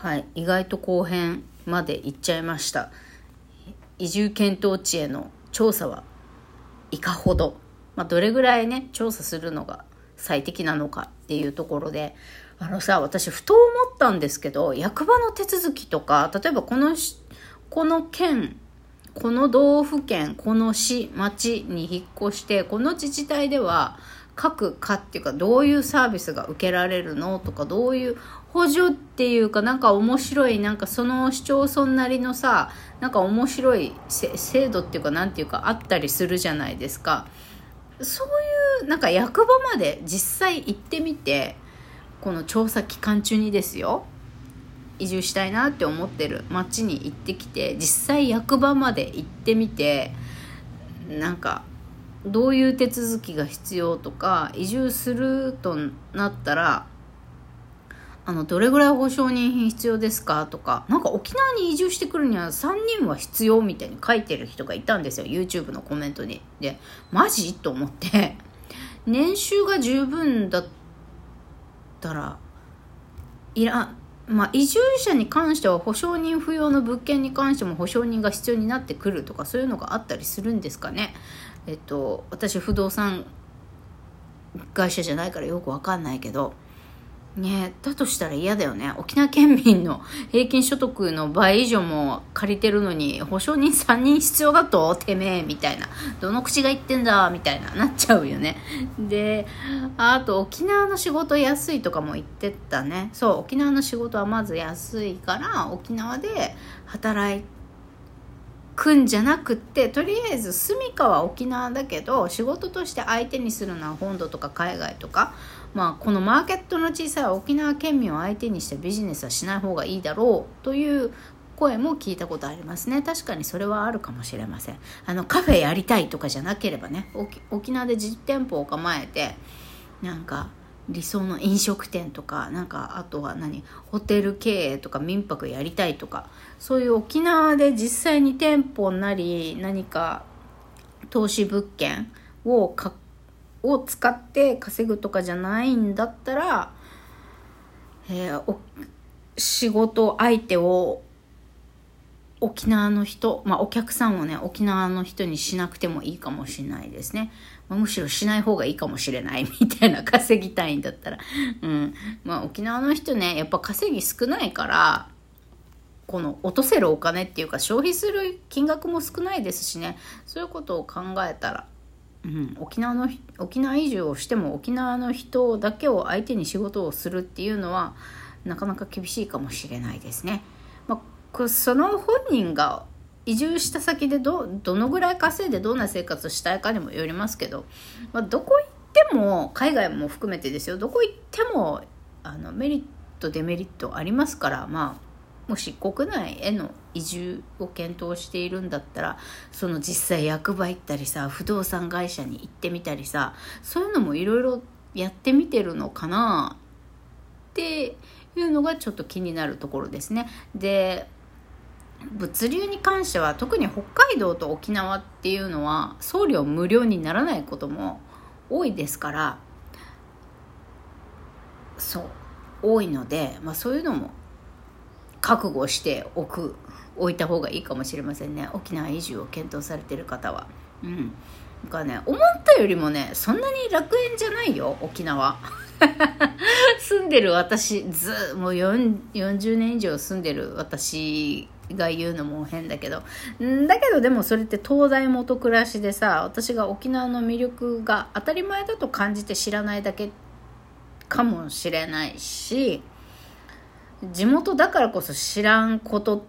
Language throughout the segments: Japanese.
はい意外と後編まで行っちゃいました。移住検討地への調査はいかほど、まあ、どれぐらいね調査するのが最適なのかっていうところで。あのさ私ふと思ったんですけど役場の手続きとか例えばこのこの県この道府県この市町に引っ越してこの自治体では各課っていうかどういうサービスが受けられるのとかどういう補助っていうかなんか面白いなんかその市町村なりのさなんか面白い制度っていうかなんていうかあったりするじゃないですか。そういうなんか役場まで実際行ってみてこの調査期間中にですよ。移住したいなって思ってる。町に行ってきて実際役場まで行ってみてなんかどういう手続きが必要とか移住するとなったらあのどれぐらい保証人必要ですか？とかなんか沖縄に移住してくるには3人は必要みたいに書いてる人がいたんですよ YouTube のコメントに。でマジ？と思って。年収が十分だったらいらまあ、移住者に関しては保証人不要の物件に関しても保証人が必要になってくるとかそういうのがあったりするんですかね。えっと私不動産会社じゃないからよくわかんないけどねだとしたら嫌だよね。沖縄県民の平均所得の倍以上も借りてるのに保証人3人必要だと？てめえみたいな。どの口が言ってんだみたいな。なっちゃうよね。であと沖縄の仕事安いとかも言ってたね。そう沖縄の仕事はまず安いから沖縄で働いくんじゃなくってとりあえず住みかは沖縄だけど仕事として相手にするのは本土とか海外とか。まあ、このマーケットの小さい沖縄県民を相手にしてビジネスはしない方がいいだろうという声も聞いたことありますね。確かにそれはあるかもしれません。あのカフェやりたいとかじゃなければね沖縄で実店舗を構えてなんか理想の飲食店とかなんかあとは何ホテル経営とか民泊やりたいとかそういう沖縄で実際に店舗なり何か投資物件を獲を使って稼ぐとかじゃないんだったら、えー、仕事相手を沖縄の人、まあ、お客さんをね沖縄の人にしなくてもいいかもしれないですね、まあ、むしろしない方がいいかもしれない みたいな稼ぎたいんだったら、うん。まあ、沖縄の人ねやっぱ稼ぎ少ないからこの落とせるお金っていうか消費する金額も少ないですしね。そういうことを考えたらうん、沖縄の沖縄移住をしても沖縄の人だけを相手に仕事をするっていうのはなかなか厳しいかもしれないですね。まあ、その本人が移住した先でどのぐらい稼いでどんな生活をしたいかにもよりますけど、まあ、どこ行っても海外も含めてですよどこ行ってもあのメリットデメリットありますからまあもし国内への移住を検討しているんだったらその実際役場行ったりさ不動産会社に行ってみたりさそういうのもいろいろやってみてるのかなっていうのがちょっと気になるところですね。で物流に関しては特に北海道と沖縄っていうのは送料無料にならないことも多いですからそう多いので、まあ、そういうのも覚悟しておく置いた方がいいかもしれませんね。沖縄移住を検討されてる方は。うん。かね思ったよりもねそんなに楽園じゃないよ沖縄。住んでる私ずもう40年以上住んでる私が言うのも変だけど。だけどでもそれって東大元暮らしでさ私が沖縄の魅力が当たり前だと感じて知らないだけかもしれないし地元だからこそ知らんことっ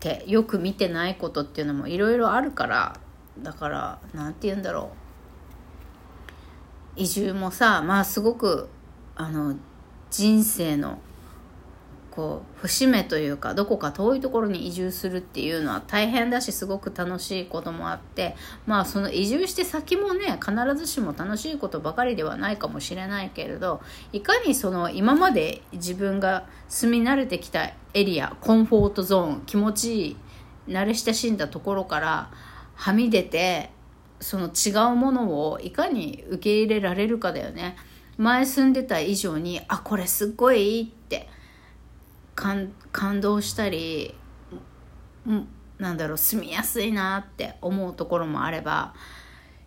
てよく見てないことっていうのもいろいろあるからだから何て言うんだろう。移住もさまあすごくあの人生のこう節目というかどこか遠いところに移住するっていうのは大変だしすごく楽しいこともあってまあその移住して先もね必ずしも楽しいことばかりではないかもしれないけれどいかにその今まで自分が住み慣れてきたエリアコンフォートゾーン気持ちいい慣れ親しんだところからはみ出てその違うものをいかに受け入れられるかだよね。前住んでた以上にあこれすっごいいいって感動したりなんだろう住みやすいなって思うところもあれば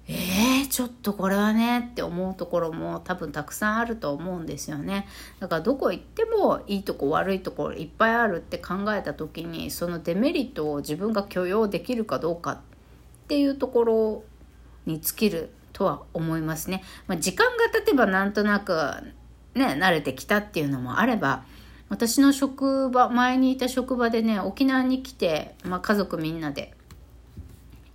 えー、ちょっとこれはねって思うところも多分たくさんあると思うんですよね。だからどこ行ってもいいとこ悪いところいっぱいあるって考えた時にそのデメリットを自分が許容できるかどうかっていうところに尽きるとは思いますね、まあ、時間が経てばなんとなくね慣れてきたっていうのもあれば私の職場前にいた職場でね沖縄に来て、まあ、家族みんなで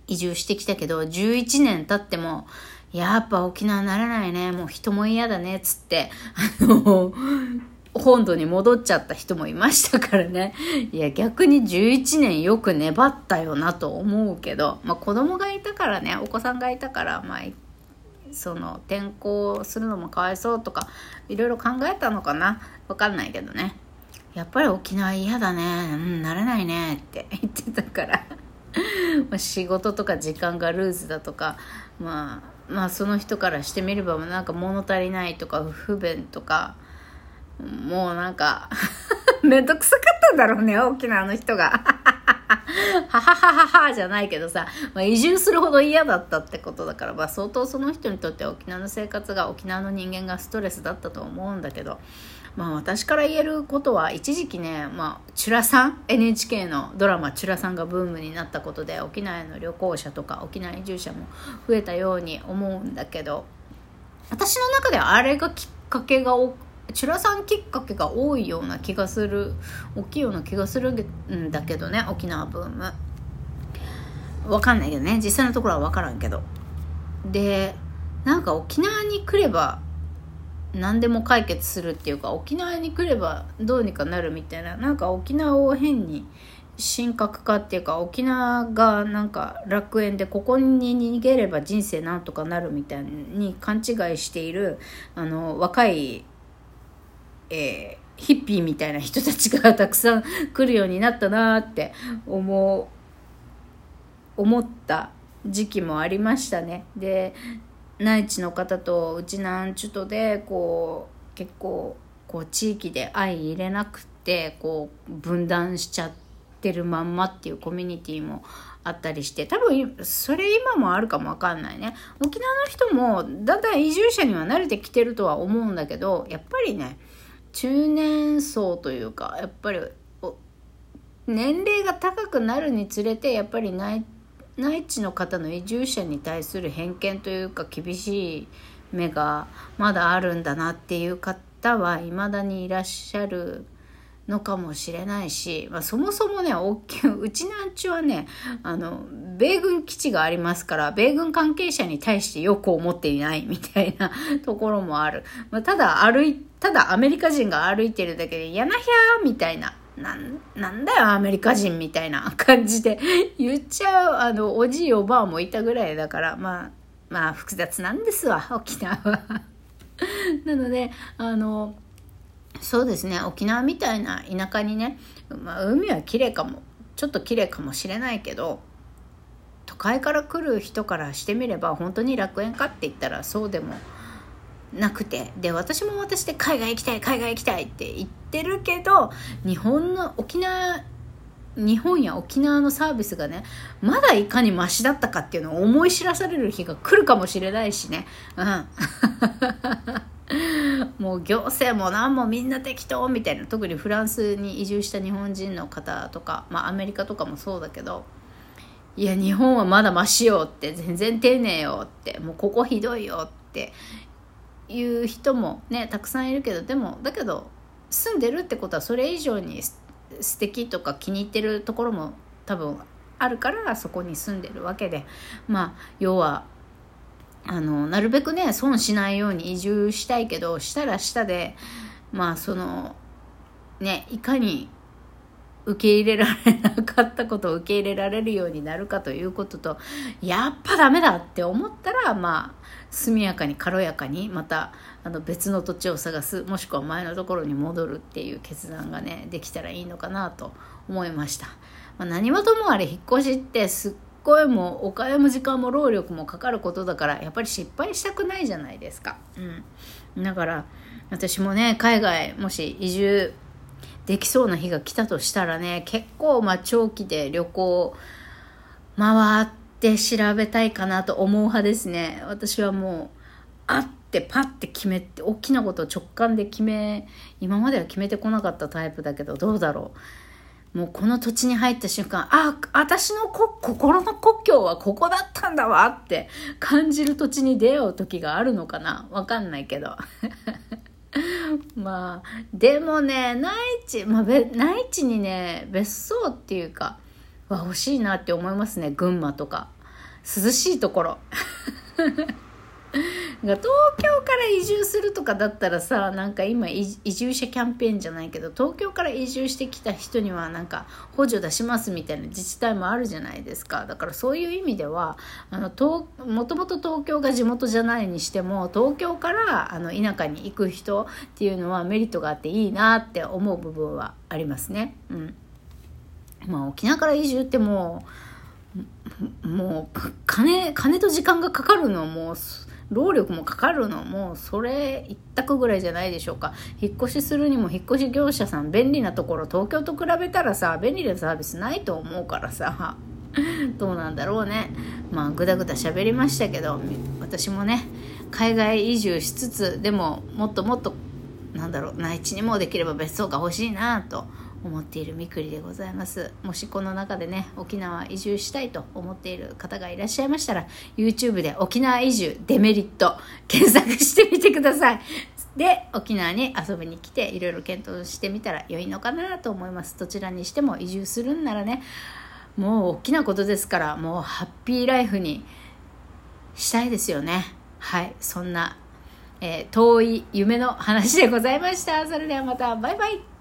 移住してきたけど、11年経っても、やっぱ沖縄ならないね。もう人も嫌だねっ。つって、あの、本土に戻っちゃった人もいましたからね。いや、逆に11年よく粘ったよなと思うけど、まあ子供がいたからね、お子さんがいたから、まあ、その転校するのもかわいそうとか、いろいろ考えたのかなわかんないけどね。やっぱり沖縄嫌だね。うん、なれないね。って言ってたから。ま仕事とか時間がルーズだとか、まあ、まあその人からしてみればなんか物足りないとか不便とか。もうなんか めんどくさかったんだろうね沖縄の人が。はははははじゃないけどさ、まあ、移住するほど嫌だったってことだから、まあ、相当その人にとっては沖縄の生活が沖縄の人間がストレスだったと思うんだけど。まあ私から言えることは一時期ね、まあ、チュラさん NHK のドラマ「チュラさん」がブームになったことで沖縄への旅行者とか沖縄移住者も増えたように思うんだけど私の中ではあれがきっかけがチュラさんきっかけが多いような気がする大きいような気がするんだけどね沖縄ブーム。わかんないけどね実際のところはわからんけど。でなんか沖縄に来れば何でも解決するっていうか沖縄に来ればどうにかなるみたいななんか沖縄を変に神格化っていうか沖縄がなんか楽園でここに逃げれば人生なんとかなるみたいに勘違いしているあの若い、えー、ヒッピーみたいな人たちがたくさん来るようになったなって思う思った時期もありましたね。で内地の方とうちなんちゅとでこう結構こう地域で相入れなくてこう分断しちゃってるまんまっていうコミュニティもあったりして多分それ今もあるかもわかんないね。沖縄の人もだんだん移住者には慣れてきてるとは思うんだけどやっぱりね中年層というかやっぱり年齢が高くなるにつれてやっぱり内内地の方の移住者に対する偏見というか厳しい目がまだあるんだなっていう方はいまだにいらっしゃるのかもしれないし、まあ、そもそもね大きい うちなんちはねあの米軍基地がありますから米軍関係者に対してよく思っていないみたいなところもある、まあ、ただ歩いただアメリカ人が歩いてるだけで「やなひゃー」みたいななんなんだよアメリカ人みたいな感じで。言っちゃうあのおじいおばあもいたぐらいだからまあまあ複雑なんですわ沖縄は。なのであのそうですね沖縄みたいな田舎にね、まあ、海は綺麗かもちょっと綺麗かもしれないけど都会から来る人からしてみれば本当に楽園かって言ったらそうでもなくて。で私も私で海外行きたい海外行きたいって言ってるけど日本の沖縄日本や沖縄のサービスがねまだいかにマシだったかっていうのを思い知らされる日が来るかもしれないしね。うん。もう行政も何もみんな適当みたいな。特にフランスに移住した日本人の方とか、まあ、アメリカとかもそうだけどいや日本はまだマシよって全然丁寧よってもうここひどいよっていう人もねたくさんいるけどでもだけど住んでるってことはそれ以上に素敵とか気に入ってるところも多分あるからそこに住んでるわけで。まあ要はあのなるべくね損しないように移住したいけどしたらしたでまあそのねいかに受け入れられなかったことを受け入れられるようになるかということとやっぱダメだって思ったらまあ速やかに軽やかにまたあの別の土地を探すもしくは前のところに戻るっていう決断がねできたらいいのかなと思いました、まあ、何はともあれ引っ越しってすっごいもうお金も時間も労力もかかることだからやっぱり失敗したくないじゃないですか。うん。だから私もね海外もし移住できそうな日が来たとしたらね結構まあ長期で旅行回って調べたいかなと思う派ですね。私はもうあってパッて決めて大きなことを直感で決め今までは決めてこなかったタイプだけどどうだろう。もうこの土地に入った瞬間あ私の心の故郷はここだったんだわって感じる土地に出会う時があるのかな。わかんないけど。まあでもね内地、まあ、内地にね別荘っていうかは欲しいなって思いますね群馬とか。涼しいところ。東京から移住するとかだったらさなんか今移住者キャンペーンじゃないけど東京から移住してきた人にはなんか補助出しますみたいな自治体もあるじゃないですかだからそういう意味ではあのもともと東京が地元じゃないにしても東京からあの田舎に行く人っていうのはメリットがあっていいなって思う部分はありますね。うんまあ、沖縄から移住ってもうもう金金と時間がかかるのはもう労力もかかるのもそれ一択ぐらいじゃないでしょうか。引っ越しするにも引っ越し業者さん便利なところ東京と比べたらさ便利なサービスないと思うからさ。どうなんだろうね。まあぐだぐだ喋りましたけど私もね海外移住しつつでももっともっとなんだろう内地にもできれば別荘が欲しいなと思っているみくりでございます。もしこの中でね沖縄移住したいと思っている方がいらっしゃいましたら YouTube で沖縄移住デメリット検索してみてください。で沖縄に遊びに来ていろいろ検討してみたら良いのかなと思います。どちらにしても移住するんならねもう大きなことですからもうハッピーライフにしたいですよね。はいそんな、えー、遠い夢の話でございました。それではまたバイバイ。